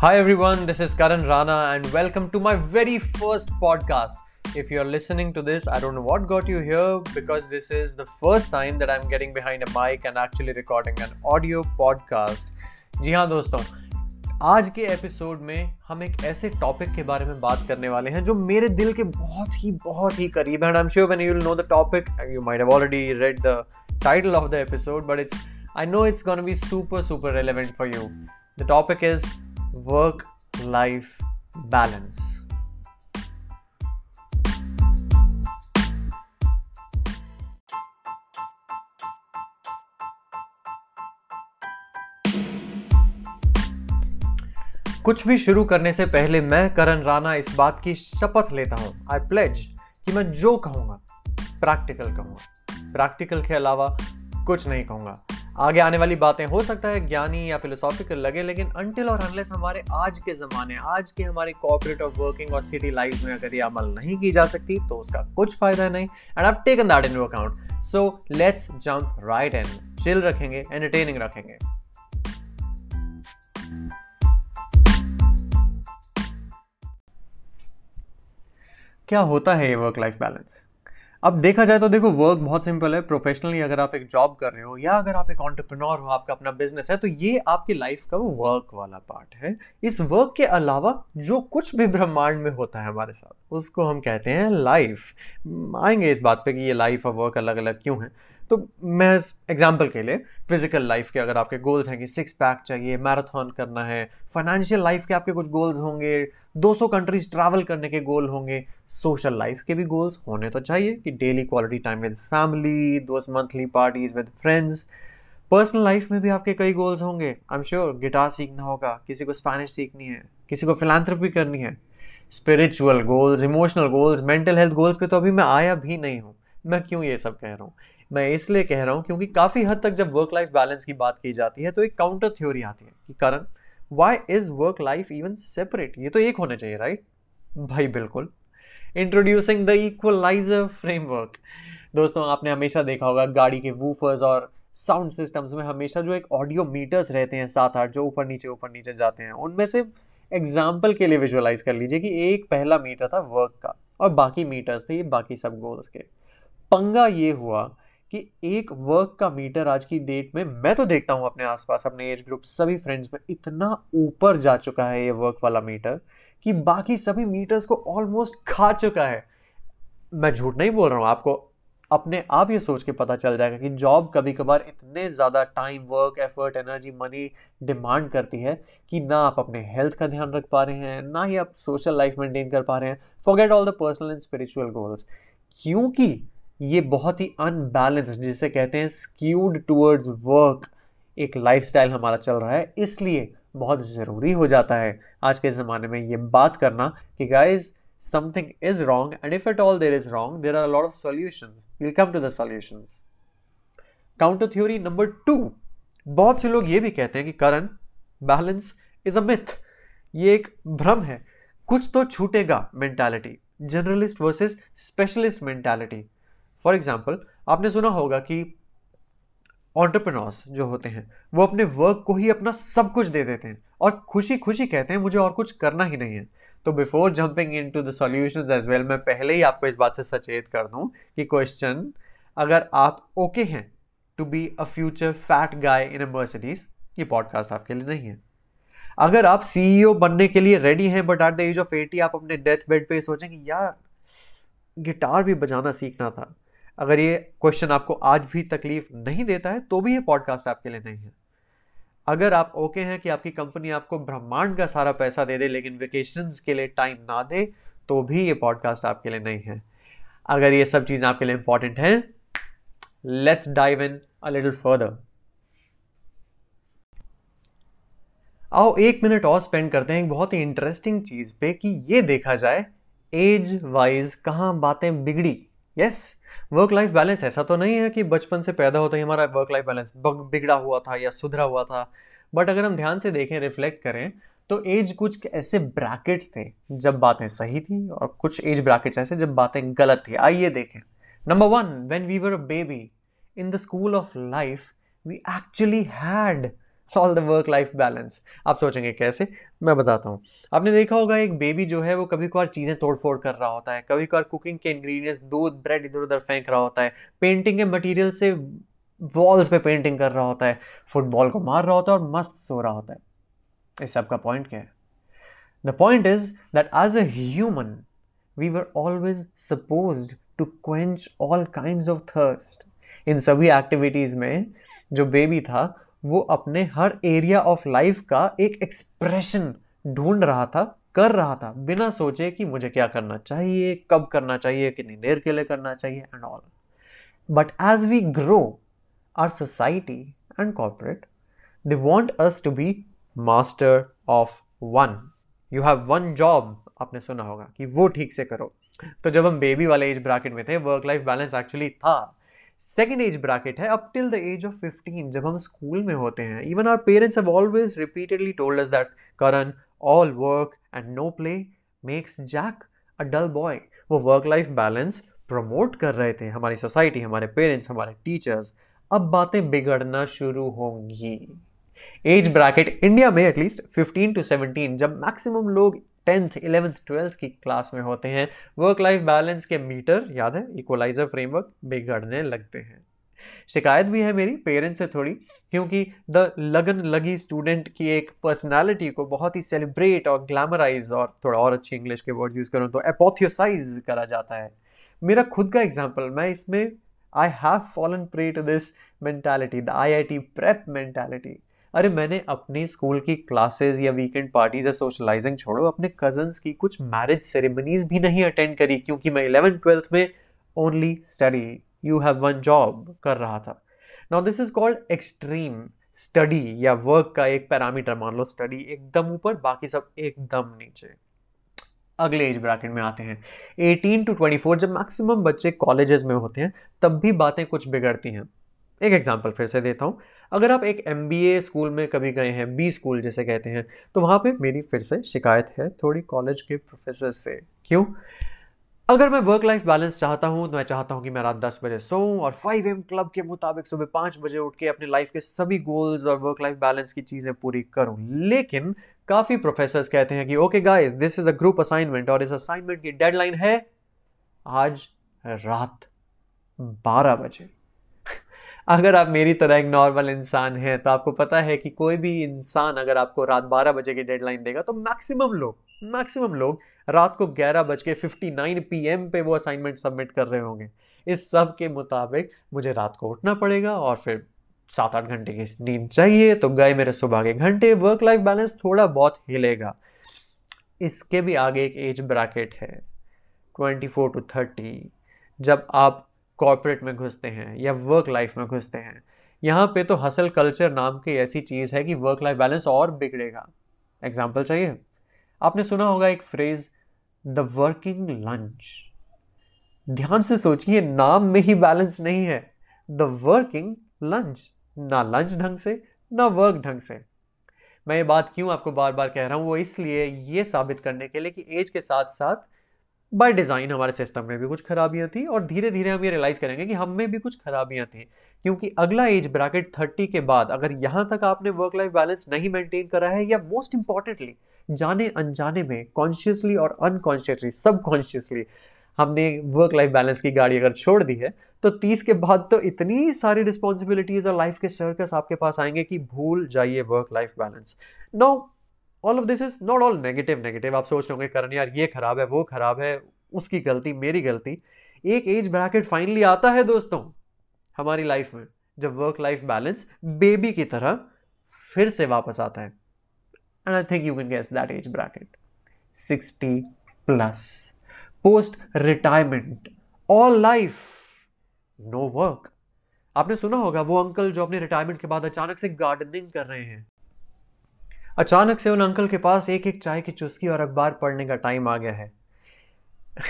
Hi everyone, this is Karan Rana and welcome to my very first podcast. If you're listening to this, I don't know what got you here because this is the first time that I'm getting behind a mic and actually recording an audio podcast. जी हाँ दोस्तों आज के episode में हम एक ऐसे topic के बारे में बात करने वाले हैं जो मेरे दिल के बहुत ही बहुत ही करीब है and I am sure when you will know the topic you might have already read the title of the episode but it's I know it's gonna be super super relevant for you the topic is work life balance कुछ भी शुरू करने से पहले मैं करण राणा इस बात की शपथ लेता हूँ। आई प्लेज कि मैं जो कहूँगा प्रैक्टिकल कहूँगा। प्रैक्टिकल के अलावा कुछ नहीं कहूँगा। आगे आने वाली बातें हो सकता है, ज्ञानी या फिलोसॉफिकल लगे, लेकिन अनटिल और अनलेस हमारे आज के ज़माने, आज के हमारे कॉपरेट वर्किंग और सिटी लाइफ में अगर ये अमल नहीं की जा सकती तो उसका कुछ फ़ायदा नहीं। And I taken that in account so let's jump right and chill रखेंगे एंटरटेनिंग रखेंगे. क्या होता है ये वर्क लाइफ बैलेंस अब देखा जाए तो देखो वर्क बहुत सिंपल है। प्रोफेशनली अगर आप एक जॉब कर रहे हो या अगर आप एक ऑन्टरप्रनोर हो, आपका अपना बिज़नेस है तो ये आपकी लाइफ का वो वर्क वाला पार्ट है। इस वर्क के अलावा जो कुछ भी ब्रह्मांड में होता है हमारे साथ, उसको हम कहते हैं लाइफ आएँगे इस बात पे कि ये लाइफ और वर्क अलग अलग क्यों है? तो मैं एग्ज़ाम्पल के लिए फ़िज़िकल लाइफ के अगर आपके गोल्स हैं कि सिक्स पैक चाहिए मैराथन करना है फाइनेंशियल लाइफ के आपके कुछ गोल्स होंगे 200 कंट्रीज़ ट्रैवल करने के गोल होंगे सोशल लाइफ के भी गोल्स होने तो चाहिए कि daily quality time with family दोस्त monthly parties with friends personal life में भी आपके कई गोल्स होंगे। आई एम श्योर गिटार सीखना होगा, किसी को स्पेनिश सीखनी है, किसी को फिलानथ्रपी करनी है। Spiritual goals emotional goals mental health goals पे तो अभी मैं आया भी नहीं हूँ। मैं क्यों ये सब कह रहा हूँ? मैं इसलिए कह रहा हूँ क्योंकि काफ़ी हद तक जब वर्क लाइफ बैलेंस की बात की जाती है तो एक काउंटर थ्योरी आती है कि कारण why is work life even separate ये तो एक होना चाहिए राइट भाई बिल्कुल। इंट्रोड्यूसिंग द इक्वलाइजर फ्रेमवर्क दोस्तों, आपने हमेशा देखा होगा, गाड़ी के वूफर्स और साउंड सिस्टम्स में हमेशा जो एक ऑडियो मीटर्स रहते हैं, सात आठ, जो ऊपर नीचे ऊपर नीचे जाते हैं, उनमें से एग्ज़ाम्पल के लिए विजुअलाइज कर लीजिए कि एक पहला मीटर था वर्क का, और बाकी मीटर्स थे, बाकी सब गोल्स के। पंगा ये हुआ कि एक वर्क का मीटर आज की डेट में मैं तो देखता हूँ अपने आसपास, अपने एज ग्रुप सभी फ्रेंड्स में इतना ऊपर जा चुका है ये वर्क वाला मीटर कि बाकी सभी मीटर्स को ऑलमोस्ट खा चुका है। मैं झूठ नहीं बोल रहा हूँ, आपको अपने आप ये सोच के पता चल जाएगा कि जॉब कभी कभार इतने ज़्यादा time work effort energy money demand करती है कि ना आप अपने हेल्थ का ध्यान रख पा रहे हैं, ना ही आप सोशल लाइफ मेंटेन कर पा रहे हैं। Forget all the personal and spiritual goals क्योंकि ये बहुत ही अनबैलेंस्ड जिसे कहते हैं स्क्यूड टूवर्ड्स वर्क एक लाइफस्टाइल हमारा चल रहा है, इसलिए बहुत ज़रूरी हो जाता है। आज के ज़माने में ये बात करना कि guys something is wrong and if at all there is wrong there are lot of solutions will come to the solutions counter theory number two बहुत से लोग ये भी कहते हैं कि करण बैलेंस इज़ अ मिथ ये एक भ्रम है। कुछ तो छूटेगा mentality generalist versus specialist mentality for example आपने सुना होगा कि ऑन्टरप्रनोर्स जो होते हैं, वो अपने वर्क को ही अपना सब कुछ दे देते हैं और खुशी खुशी कहते हैं, मुझे और कुछ करना ही नहीं है। तो before jumping into the solution as well मैं पहले ही आपको इस बात से सचेत कर दूँ कि क्वेश्चन अगर आप ओके okay हैं to be a future fat guy in Mercedes ये पॉडकास्ट आपके लिए नहीं है। अगर आप सीईओ e बनने के लिए रेडी हैं but at the age of eighty आप अपने डेथ बेड पे सोचें कि यार गिटार भी बजाना सीखना था। अगर ये क्वेश्चन आपको आज भी तकलीफ़ नहीं देता है तो भी ये पॉडकास्ट आपके लिए नहीं है। अगर आप ओके हैं कि आपकी कंपनी आपको ब्रह्मांड का सारा पैसा दे दे, लेकिन वेकेशन के लिए टाइम ना दे तो भी ये पॉडकास्ट आपके लिए नहीं है। अगर ये सब चीज़ें आपके लिए इंपॉर्टेंट हैं let's dive in a little further आओ एक मिनट और स्पेंड करते हैं एक बहुत ही इंटरेस्टिंग चीज़ पे कि ये देखा जाए एज वाइज कहाँ बातें बिगड़ी। यस वर्क लाइफ बैलेंस ऐसा तो नहीं है कि बचपन से पैदा होता ही हमारा वर्क लाइफ बैलेंस बिगड़ा हुआ था या सुधरा हुआ था। बट अगर हम ध्यान से देखें रिफ्लेक्ट करें तो एज कुछ ऐसे ब्रैकेट्स थे, जब बातें सही थी और कुछ एज ब्रैकेट्स ऐसे जब बातें गलत थी। आइए देखें। Number one when we were a baby in the school of life we actually had all the work life balance आप सोचेंगे, कैसे? मैं बताता हूँ। आपने देखा होगा, एक बेबी जो है, वो कभी कभार चीज़ें तोड़ फोड़ कर रहा होता है। कभी कभार कुकिंग के इंग्रेडिएंट्स दूध ब्रेड इधर उधर फेंक रहा होता है। पेंटिंग के मटेरियल से वॉल्स पे पेंटिंग कर रहा होता है। फुटबॉल को मार रहा होता है और मस्त सो रहा होता है। इस सब का पॉइंट क्या है? The point is that as a human we were always suppose to quench all kind of thirst in सभी एक्टिविटीज़ में जो बेबी था वो अपने हर एरिया ऑफ़ लाइफ का एक एक्सप्रेशन ढूंढ रहा था, कर रहा था, बिना सोचे कि मुझे क्या करना चाहिए, कब करना चाहिए, कितनी देर के लिए करना चाहिए and all but as we grow our society and corporate they want us to be master of one you have one job आपने सुना होगा कि वो ठीक से करो। तो जब हम बेबी वाले एज ब्रैकेट में थे वर्क लाइफ बैलेंस एक्चुअली था। सेकेंड एज ब्रैकेट है up till the age of fifteen जब हम स्कूल में होते हैं even our parents have always repeatedly told us that Karan all work and no play makes Jack a dull boy वो work life balance promote कर रहे थे हमारी सोसाइटी हमारे पेरेंट्स हमारे टीचर्स अब बातें बिगड़ना शुरू होंगी। एज ब्रैकेट इंडिया में एटलीस्ट 15 टू 17 जब मैक्सिमम लोग टेंथ, इलेवेंथ, ट्वेल्थ की क्लास में होते हैं। वर्क लाइफ बैलेंस के मीटर, याद है? इक्वलाइजर फ्रेमवर्क बिगड़ने लगते हैं। शिकायत भी है मेरी पेरेंट्स से थोड़ी, क्योंकि द लगन लगी स्टूडेंट की एक पर्सनालिटी को बहुत ही सेलिब्रेट और ग्लैमराइज और थोड़ा और अच्छी इंग्लिश के वर्ड यूज़ करूँ तो एपोथियोसाइज करा जाता है। मेरा खुद का एग्ज़ाम्पल मैं इसमें I have fallen prey to this mentality the I I T prep mentality अरे मैंने अपनी स्कूल की क्लासेस या वीकेंड पार्टीज़ या सोशलाइजिंग छोड़ो, अपने कजन्स की कुछ मैरिज सेरेमनीज भी नहीं अटेंड करी क्योंकि मैं इलेवन ट्वेल्थ में only study you have one job कर रहा था। Now this is called extreme study या वर्क का एक पैरामीटर मान लो स्टडी एकदम ऊपर, बाकी सब एकदम नीचे। अगले एज ब्रैकेट में आते हैं। 18 टू 24 जब मैक्सिमम बच्चे कॉलेजेस में होते हैं, तब भी बातें कुछ बिगड़ती हैं। एक एग्जांपल फिर से देता हूँ। अगर आप एक एमबीए स्कूल में कभी गए हैं बी स्कूल जैसे कहते हैं तो वहाँ पे मेरी फिर से शिकायत है थोड़ी कॉलेज के प्रोफेसर से। क्यों? अगर मैं वर्क लाइफ बैलेंस चाहता हूँ तो मैं चाहता हूँ कि मैं रात दस बजे सोऊं और फाइव एम क्लब के मुताबिक सुबह पाँच बजे उठ के अपने लाइफ के सभी गोल्स और वर्क लाइफ बैलेंस की चीज़ें पूरी करूँ। लेकिन काफ़ी प्रोफेसर्स कहते हैं कि okay guys this is a group assignment और इस असाइनमेंट की डेडलाइन है आज रात बारह बजे। अगर आप मेरी तरह एक नॉर्मल इंसान हैं तो आपको पता है कि कोई भी इंसान अगर आपको रात 12 बजे की डेडलाइन देगा तो मैक्सिमम लोग मैक्सिमम लोग रात को ग्यारह बज के फिफ्टी नाइन पी एम पे वो असाइनमेंट सबमिट कर रहे होंगे। इस सब के मुताबिक मुझे रात को उठना पड़ेगा और फिर सात आठ घंटे की नींद चाहिए तो गए मेरे सुबह के घंटे वर्क लाइफ बैलेंस थोड़ा बहुत हिलेगा। इसके भी आगे एक एज ब्रैकेट है ट्वेंटी फोर टू थर्टी जब आप कॉरपोरेट में घुसते हैं या वर्क लाइफ में घुसते हैं। यहाँ पे तो हसल कल्चर नाम की ऐसी चीज़ है कि वर्क लाइफ बैलेंस और बिगड़ेगा। एग्ज़ाम्पल चाहिए? आपने सुना होगा एक फ्रेज द वर्किंग लंच ध्यान से सोचिए, नाम में ही बैलेंस नहीं है। द वर्किंग लंच ना लंच ढंग से, ना वर्क ढंग से। मैं ये बात क्यों आपको बार बार कह रहा हूँ? वो इसलिए ये साबित करने के लिए कि एज के साथ साथ बाय डिज़ाइन हमारे सिस्टम में भी कुछ खराबियाँ थी और धीरे धीरे हम ये रियलाइज़ करेंगे कि हम में भी कुछ खराबियाँ थी। क्योंकि अगला एज ब्रैकेट थर्टी के बाद अगर यहाँ तक आपने वर्क लाइफ बैलेंस नहीं मेंटेन करा है या मोस्ट इंपॉर्टेंटली जाने अनजाने में कॉन्शियसली और अनकॉन्शियसली सब कॉन्शियसली हमने वर्क लाइफ बैलेंस की गाड़ी अगर छोड़ दी है तो तीस के बाद तो इतनी सारी रिस्पॉन्सिबिलिटीज और लाइफ के सर्कस आपके पास आएँगे कि भूल जाइए work life balance no all of this is not all negative negative आप सोच रहे होंगे, करण यार, ये खराब है, वो खराब है, उसकी गलती, मेरी गलती। एक एज ब्रैकेट फाइनली आता है दोस्तों, हमारी लाइफ में। जब वर्क लाइफ बैलेंस बेबी की तरह फिर से वापस आता है। And I think you can guess that age bracket sixty plus post retirement all life no work आपने सुना होगा, वो अंकल जो अपने रिटायरमेंट के बाद अचानक से गार्डनिंग कर रहे हैं। अचानक से उन अंकल के पास एक एक चाय की चुस्की और अखबार पढ़ने का टाइम आ गया है।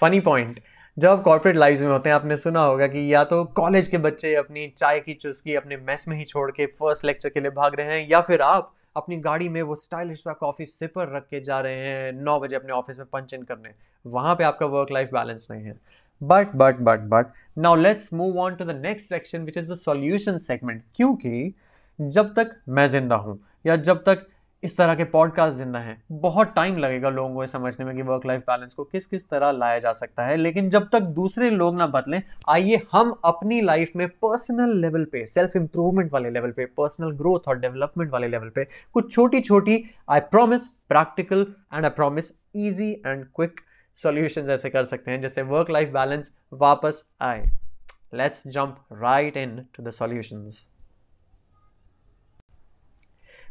फनी पॉइंट जब आप कॉर्पोरेट लाइफ में होते हैं, आपने सुना होगा कि या तो कॉलेज के बच्चे अपनी चाय की चुस्की अपने मेस में ही छोड़ के फ़र्स्ट लेक्चर के लिए भाग रहे हैं, या फिर आप अपनी गाड़ी में वो स्टाइलिश सा कॉफ़ी सिपर रख के जा रहे हैं, नौ बजे अपने ऑफ़िस में पंच इन करने। वहाँ पे आपका वर्क लाइफ बैलेंस नहीं है। But but but but now let's move on to the next section which is the solution segment क्योंकि जब तक मैं ज़िंदा हूँ या जब तक इस तरह के पॉडकास्ट ज़िंदा हैं, बहुत टाइम लगेगा लोगों को समझने में कि वर्क लाइफ बैलेंस को किस किस तरह लाया जा सकता है। लेकिन जब तक दूसरे लोग ना बदलें, आइए हम अपनी लाइफ में पर्सनल लेवल पे सेल्फ इंप्रूवमेंट वाले लेवल पे पर्सनल ग्रोथ और डेवलपमेंट वाले लेवल पे कुछ छोटी छोटी I promise practical and I promise easy and quick solution ऐसे कर सकते हैं जैसे वर्क लाइफ बैलेंस वापस आए। Let's jump right into the solutions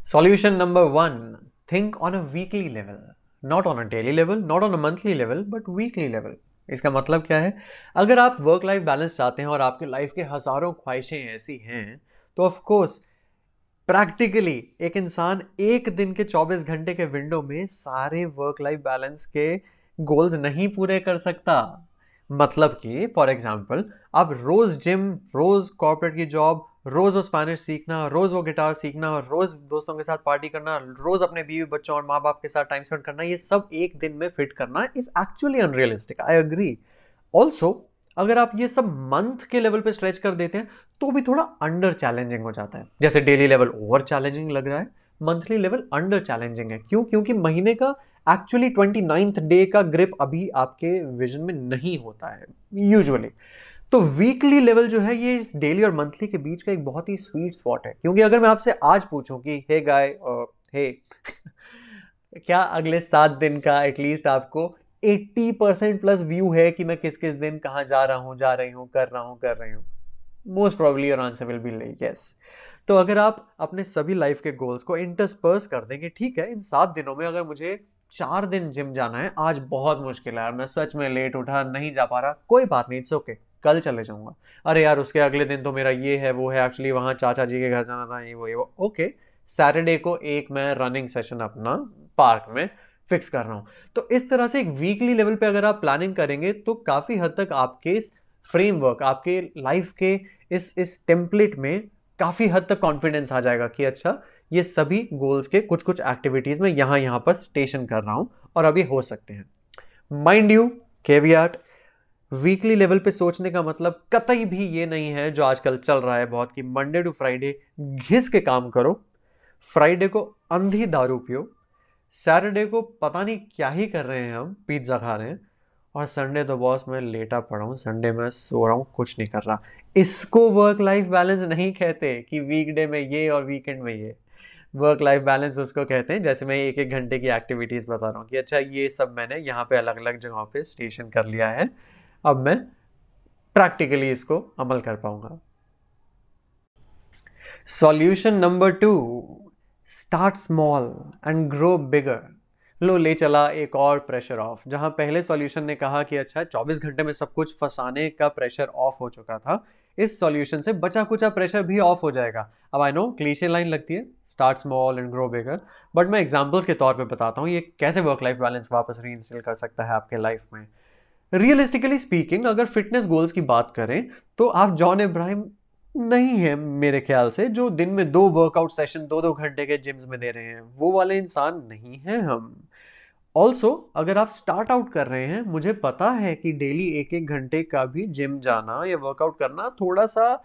Solution number one think on a weekly level. Not on a daily level, not on a monthly level, but weekly level. इसका मतलब क्या है अगर आप वर्क लाइफ बैलेंस चाहते हैं और आपके लाइफ के हज़ारों ख्वाहिशें ऐसी हैं तो ऑफकोर्स प्रैक्टिकली एक इंसान एक दिन के 24 घंटे के विंडो में सारे वर्क लाइफ बैलेंस के गोल्स नहीं पूरे कर सकता मतलब कि फॉर एग्ज़ाम्पल आप रोज जिम रोज कॉर्पोरेट की जॉब रोज वो स्पेनिश सीखना, रोज वो गिटार सीखना, रोज दोस्तों के साथ पार्टी करना, रोज अपने बीवी बच्चों और माँ बाप के साथ टाइम स्पेंड करना, ये सब एक दिन में फिट करना is actually unrealistic I agree also अगर आप ये सब मंथ के लेवल पे स्ट्रेच कर देते हैं तो भी थोड़ा अंडर चैलेंजिंग हो जाता है। जैसे डेली लेवल ओवर चैलेंजिंग लग रहा है मंथली लेवल अंडर चैलेंजिंग है। क्यों? क्योंकि महीने का एक्चुअली ट्वेंटी नाइन्थ डे का ग्रिप अभी आपके विजन में नहीं होता है यूजुअली तो वीकली लेवल जो है, ये डेली और मंथली के बीच का एक बहुत ही स्वीट स्पॉट है. क्योंकि अगर मैं आपसे आज पूछूँ कि हे गाय हे क्या अगले सात दिन का एटलीस्ट आपको 80 परसेंट प्लस व्यू है कि मैं किस किस दिन कहाँ जा रहा हूँ, जा रही हूँ, कर रहा हूँ, कर रही हूँ? Most probably your answer will be ले यस तो अगर आप अपने सभी लाइफ के गोल्स को इंटरस्पर्स कर देंगे, ठीक है, इन सात दिनों में अगर मुझे चार दिन जिम जाना है, आज बहुत मुश्किल है मैं सच में लेट उठा, नहीं जा पा रहा। कोई बात नहीं इट्स ओके okay. कल चले जाऊँगा। अरे यार, उसके अगले दिन तो मेरा ये है, वो है एक्चुअली वहाँ चाचा जी के घर जाना था, ये वो ये वो। ओके सैटरडे को एक मैं रनिंग सेशन अपना पार्क में फिक्स कर रहा हूँ। तो इस तरह से एक वीकली लेवल पे अगर आप प्लानिंग करेंगे तो काफ़ी हद तक आपके इस फ्रेमवर्क आपके लाइफ के इस इस टेम्पलेट में काफ़ी हद तक कॉन्फिडेंस आ जाएगा कि अच्छा ये सभी गोल्स के कुछ कुछ एक्टिविटीज़ में यहाँ यहाँ पर स्टेशन कर रहा हूँ और अभी हो सकते हैं। Mind you caveat weekly level पे सोचने का मतलब कतई भी ये नहीं है जो आजकल चल रहा है बहुत कि मंडे टू फ्राइडे घिस के काम करो फ्राइडे को अंधी दारू पियो सैटरडे को पता नहीं क्या ही कर रहे हैं हम पिज़्ज़ा खा रहे हैं और संडे तो बॉस मैं लेटा पड़ा हूँ संडे में सो रहा हूँ, कुछ नहीं कर रहा। इसको वर्क लाइफ बैलेंस नहीं कहते कि वीकडे में ये और वीकेंड में ये। वर्क लाइफ बैलेंस उसको कहते हैं, जैसे मैं एक एक घंटे की एक्टिविटीज़ बता रहा हूँ कि अच्छा ये सब मैंने यहाँ पे अलग अलग जगहों पे स्टेशन कर लिया है, अब मैं प्रैक्टिकली इसको अमल कर पाऊँगा। Solution number two start small and grow bigger लो, ले चला एक और प्रेशर ऑफ़ जहाँ पहले सॉल्यूशन ने कहा कि अच्छा 24 घंटे में सब कुछ फंसाने का प्रेशर ऑफ़ हो चुका था इस सॉल्यूशन से बचा कुचा प्रेशर भी ऑफ़ हो जाएगा। अब आई नो क्लीशे लाइन लगती है start small and grow bigger but मैं एग्जाम्पल्स के तौर पे बताता हूँ, ये कैसे वर्क लाइफ बैलेंस वापस री कर सकता है आपके लाइफ में। रियलिस्टिकली स्पीकिंग अगर फिटनेस गोल्स की बात करें तो आप जॉन इब्राहिम नहीं है मेरे ख्याल से, जो दिन में दो वर्कआउट सेशन दो दो घंटे के जिम्स में दे रहे हैं। वो वाले इंसान नहीं हैं हम। ऑल्सो अगर आप स्टार्ट आउट कर रहे हैं, मुझे पता है कि डेली एक एक घंटे का भी जिम जाना या वर्कआउट करना थोड़ा सा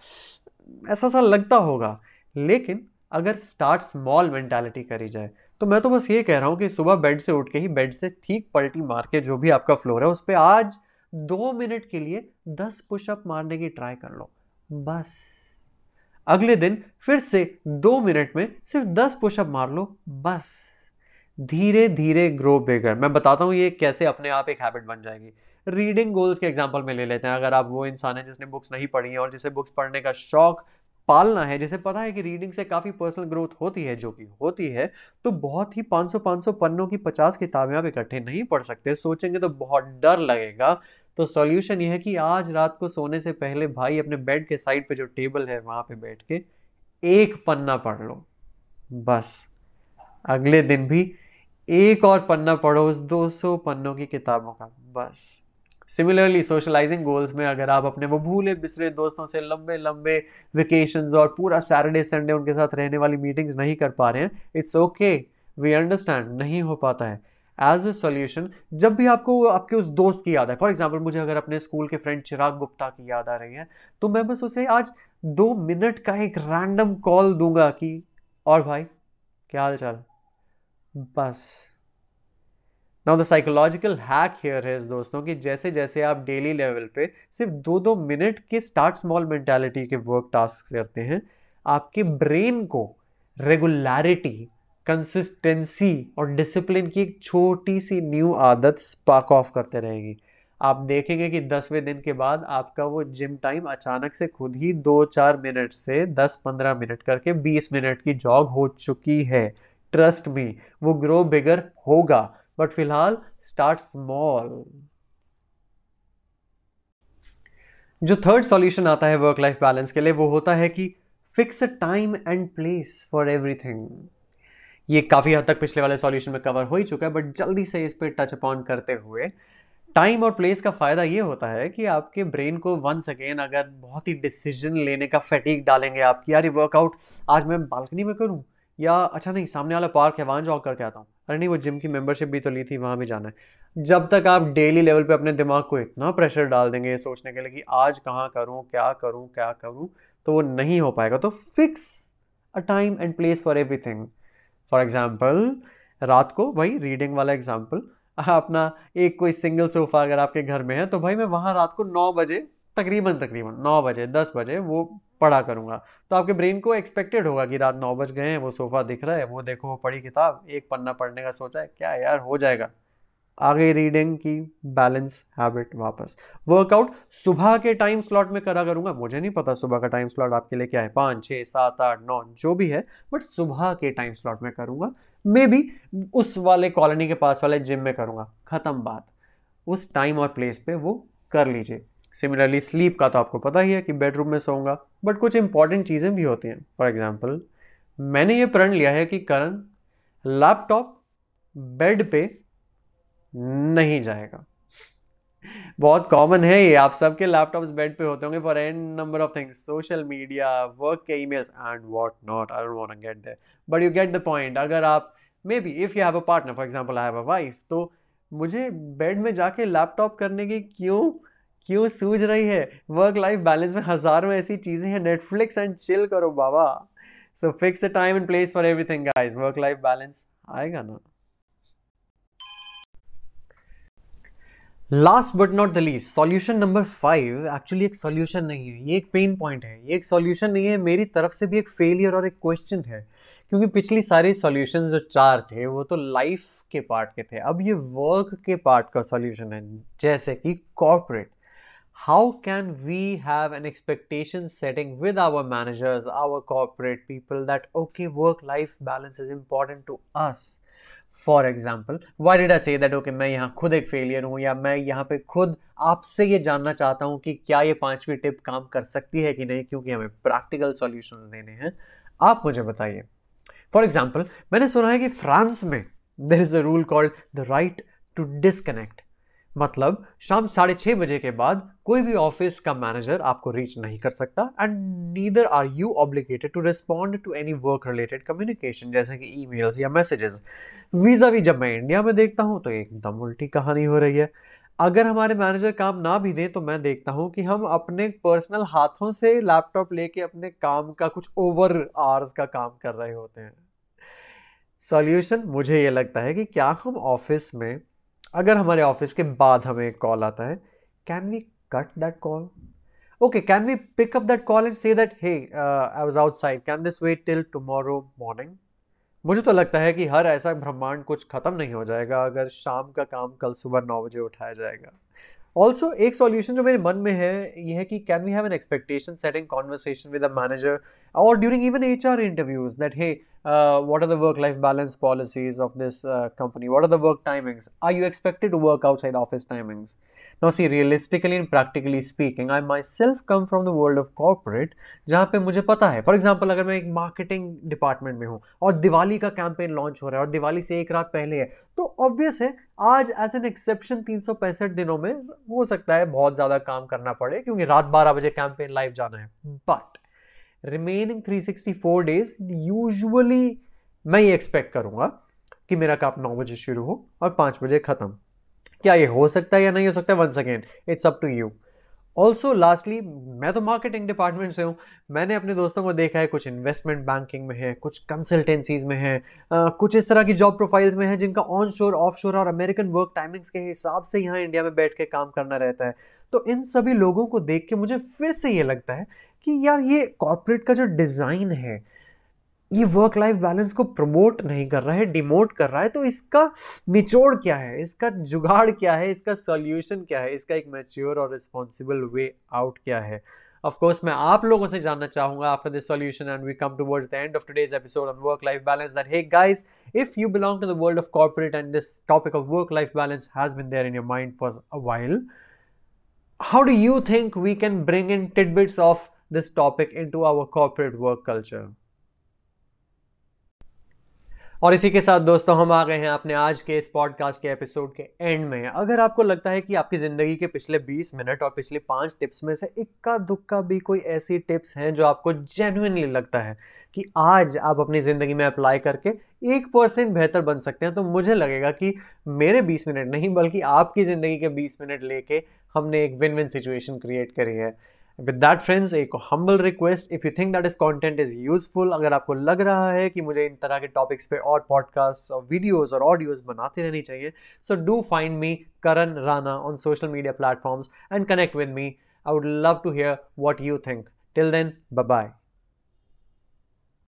ऐसा सा लगता होगा। लेकिन अगर स्टार्ट स्मॉल मेंटालिटी करी जाए तो मैं तो बस ये कह रहा हूँ कि सुबह बेड से उठ के ही बेड से ठीक पलटी मार के जो भी आपका फ्लोर है, उस पर आज दो मिनट के लिए दस पुशअप मारने की ट्राई कर लो। बस। अगले दिन फिर से दो मिनट में सिर्फ़ दस पुशअप मार लो। बस। धीरे धीरे ग्रो बेगर मैं बताता हूँ ये कैसे अपने आप एक हैबिट बन जाएगी। रीडिंग गोल्स के एग्ज़ाम्पल में ले लेते हैं। अगर आप वो इंसान है जिसने बुक्स नहीं पढ़ी है और जिसे बुक्स पढ़ने का शौक पालना है, जैसे पता है कि रीडिंग से काफ़ी पर्सनल ग्रोथ होती है, जो कि होती है तो बहुत ही 500 500 पन्नों की 50 किताबें आप इकट्ठे नहीं पढ़ सकते। सोचेंगे तो बहुत डर लगेगा। तो सॉल्यूशन ये है कि आज रात को सोने से पहले भाई अपने बेड के साइड पे जो टेबल है, वहाँ पे बैठ के एक पन्ना पढ़ लो। बस। अगले दिन भी एक और पन्ना पढ़ो उस 200 पन्नों की किताबों का, बस। सिमिलरली सोशलाइजिंग गोल्स में अगर आप अपने वो भूले, बिसरे दोस्तों से लंबे लंबे वेकेशन और पूरा सैटरडे संडे उनके साथ रहने वाली मीटिंग्स नहीं कर पा रहे हैं इट्स ओके वी अंडरस्टैंड नहीं हो पाता है। एज ए सोल्यूशन जब भी आपको, आपके उस दोस्त की याद है फॉर एग्ज़ाम्पल मुझे अगर अपने स्कूल के फ्रेंड चिराग गुप्ता की याद आ रही है तो मैं बस उसे आज दो मिनट का एक रैंडम कॉल दूँगा कि, और भाई, क्या हाल चाल बस। Now the psychological hack here है दोस्तों, कि जैसे जैसे आप डेली लेवल पे सिर्फ़ दो दो मिनट के स्टार्ट स्मॉल मेंटालिटी के वर्क टास्क करते हैं, आपके ब्रेन को रेगुलरिटी कंसिस्टेंसी और डिसिप्लिन की एक छोटी सी न्यू आदत स्पार्क ऑफ़ करते रहेगी। आप देखेंगे कि दसवें दिन के बाद आपका वो जिम टाइम अचानक से खुद ही दो चार मिनट से दस पंद्रह मिनट करके बीस मिनट की जॉग हो चुकी है। ट्रस्ट मी, वो ग्रो बिगर होगा बट फ़िलहाल स्टार्ट स्मॉल जो थर्ड सॉल्यूशन आता है वर्क लाइफ बैलेंस के लिए, वो होता है कि fix time and place for everything ये काफ़ी हद तक पिछले वाले सॉल्यूशन में कवर हो ही चुका है बट जल्दी से इस पर टच अपॉन करते हुए टाइम और प्लेस का फ़ायदा ये होता है कि आपके ब्रेन को वंस अगेन अगर बहुत ही डिसीज़न लेने का फैटिक डालेंगे आपकी यार ये वर्कआउट आज मैं बालकनी में करूँ या अच्छा नहीं, सामने वाला पार्क है, वहाँ जॉग करके आता हूँ। अरे नहीं, वो जिम की मेंबरशिप भी तो ली थी, वहाँ भी जाना है। जब तक आप डेली लेवल पे अपने दिमाग को इतना प्रेशर डाल देंगे सोचने के लिए कि आज कहाँ करूँ, क्या करूँ क्या करूँ तो वो नहीं हो पाएगा। तो fix a time and place for everything for example रात को भाई रीडिंग वाला एग्ज़ाम्पल अपना एक कोई सिंगल सोफा अगर आपके घर में है तो भाई मैं वहाँ रात को नौ बजे तकरीबन तकरीबन, नौ बजे, दस बजे वो पढ़ा करूँगा। तो आपके ब्रेन को एक्सपेक्टेड होगा कि रात नौ बज गए हैं, वो सोफ़ा दिख रहा है, वो देखो, वो पढ़ी किताब, एक पन्ना पढ़ने का सोचा है, क्या यार, हो जाएगा। आगे रीडिंग की बैलेंस हैबिट वापस। वर्कआउट सुबह के टाइम स्लॉट में करा करूँगा, मुझे नहीं पता सुबह का टाइम स्लॉट आपके लिए क्या है, पाँच छः सात, आठ, नौ, जो भी है बट सुबह के टाइम स्लॉट में करूँगा। मे बी उस वाले कॉलोनी के पास वाले जिम में करूँगा, ख़त्म बात। उस टाइम और प्लेस पे वो कर लीजिए। सिमिलरली स्लीप का तो आपको पता ही है कि बेडरूम में सोऊँगा बट कुछ इंपॉर्टेंट चीज़ें भी होती हैं। फॉर एग्ज़ाम्पल मैंने ये प्रण लिया है कि करण लैपटॉप बेड पे नहीं जाएगा। बहुत कॉमन है ये, आप सबके लैपटॉप्स बेड पे होते होंगे for an number of things social media work के emails and what not I don't want get there but you get the point अगर आप maybe if you have a partner for example I have a wife तो मुझे bed में जाके laptop करने की क्यों क्यों सूझ रही है? वर्क लाइफ बैलेंस में हज़ारों ऐसी चीज़ें हैं नेटफ्लिक्स एंड चिल करो बाबा। So fix a time and place for everything guys work life balance आएगा ना? Last but not the least solution number five actually एक सॉल्यूशन नहीं है, ये एक पेन पॉइंट है। ये एक सॉल्यूशन नहीं है, मेरी तरफ़ से भी एक फेलियर और एक क्वेश्चन है। क्योंकि पिछली सारी सॉल्यूशन जो चार थे, वो तो लाइफ के पार्ट के थे। अब ये वर्क के पार्ट का सॉल्यूशन है, जैसे कि corporate how can we have an expectation setting with our managers, our corporate people that, okay work life balance is important to us? For example why did I say that okay मैं यहाँ खुद एक failure हूँ या मैं यहाँ पे खुद आपसे ये जानना चाहता हूँ कि क्या ये पांचवी टिप काम कर सकती है कि नहीं, क्योंकि हमें प्रैक्टिकल सॉल्यूशंस देने हैं? आप मुझे बताइए। फॉर एग्ज़ाम्पल मैंने सुना है कि फ्रांस में there is a rule called the right to disconnect मतलब शाम साढ़े छः बजे के बाद कोई भी ऑफ़िस का मैनेजर आपको रीच नहीं कर सकता and neither are you obligated to respond to any work related communication जैसे कि ईमेल्स या मैसेजेस वीज़ा भी जब मैं इंडिया में देखता हूँ तो एकदम उल्टी कहानी हो रही है। अगर हमारे मैनेजर काम ना भी दें तो मैं देखता हूँ कि हम अपने पर्सनल हाथों से लैपटॉप लेके अपने काम का कुछ ओवर आवर्स का काम कर रहे होते हैं। सॉल्यूशन मुझे ये लगता है कि क्या हम ऑफ़िस में अगर हमारे ऑफ़िस के बाद हमें कॉल आता है can we cut that call okay can we pick up that call and say that hey I was outside can this wait till tomorrow morning मुझे तो लगता है कि हर ऐसा ब्रह्मांड कुछ खत्म नहीं हो जाएगा अगर शाम का काम कल सुबह नौ बजे उठाया जाएगा। ऑल्सो एक सॉल्यूशन जो मेरे मन में है, ये है कि can we have an expectation setting conversation with a manager और during even H R interviews that hey uh, what are the work life balance policies of this uh, company what are the work timings are you expected to work outside office timings now see realistically and practically speaking i myself come from the world of corporate जहाँ पे मुझे पता है for example अगर मैं एक marketing department में हूँ और दिवाली का कैंपेन लॉन्च हो रहा है और दिवाली से एक रात पहले है तो ऑब्वियस है आज एक्सेप्शन तीन सौ पैंसठ दिनों में हो सकता है बहुत ज़्यादा काम करना पड़े क्योंकि रात बारह बजे कैंपेन लाइव जाना है बट रिमेनिंग 364 डेज़ यूजुअली मैं ये एक्सपेक्ट करूँगा कि मेरा काम नौ बजे शुरू हो और पाँच बजे ख़त्म। क्या ये हो सकता है या नहीं हो सकता है? Once again it's up to you also lastly मैं तो मार्केटिंग डिपार्टमेंट से हूँ। मैंने अपने दोस्तों को देखा है कुछ इन्वेस्टमेंट बैंकिंग में है कुछ कंसल्टेंसीज में है आ, कुछ इस तरह की जॉब प्रोफाइल्स में है जिनका ऑन शोर ऑफ़ शोर और अमेरिकन वर्क टाइमिंग्स के हिसाब से यहाँ इंडिया में बैठ के काम करना रहता है। तो इन सभी लोगों को देख के मुझे फिर से ये लगता है कि यार ये कॉरपोरेट का जो डिज़ाइन है, ये वर्क लाइफ बैलेंस को प्रमोट नहीं कर रहा है डिमोट कर रहा है तो इसका निचोड़ क्या है? इसका जुगाड़ क्या है? इसका सॉल्यूशन क्या है? इसका एक मैच्योर और रिस्पॉन्सिबल वे आउट क्या है? ऑफ़ कोर्स मैं आप लोगों से जानना चाहूँगा after this solution and we come towards the end of today's episode on work life balance that hey guys if you belong to the world of corporate and this topic of work life balance has been there in your mind for a while how do you think we can bring in tidbits of this topic into our corporate work culture. और इसी के साथ दोस्तों, हम आ गए हैं अपने आज के इस पॉडकास्ट के एपिसोड के एंड में। अगर आपको लगता है कि आपकी ज़िंदगी के पिछले 20 मिनट और पिछले पाँच टिप्स में से इक्का दुक्का भी कोई ऐसी टिप्स हैं जो आपको जेन्युइनली लगता है कि आज आप अपनी ज़िंदगी में अप्लाई करके एक परसेंट बेहतर बन सकते हैं तो मुझे लगेगा कि मेरे 20 मिनट नहीं, बल्कि आपकी ज़िंदगी के 20 मिनट लेके हमने एक विन विन सिचुएशन क्रिएट करी है। विद दैट फ्रेंड्स एक humble request if you think that is content is useful अगर आपको लग रहा है कि मुझे इन तरह के टॉपिक्स पे और पॉडकास्ट और वीडियोज़ और ऑडियोज़ बनाते रहनी चाहिए so do find me Karan Rana on social media platforms and connect with me I would love to hear what you think till then bye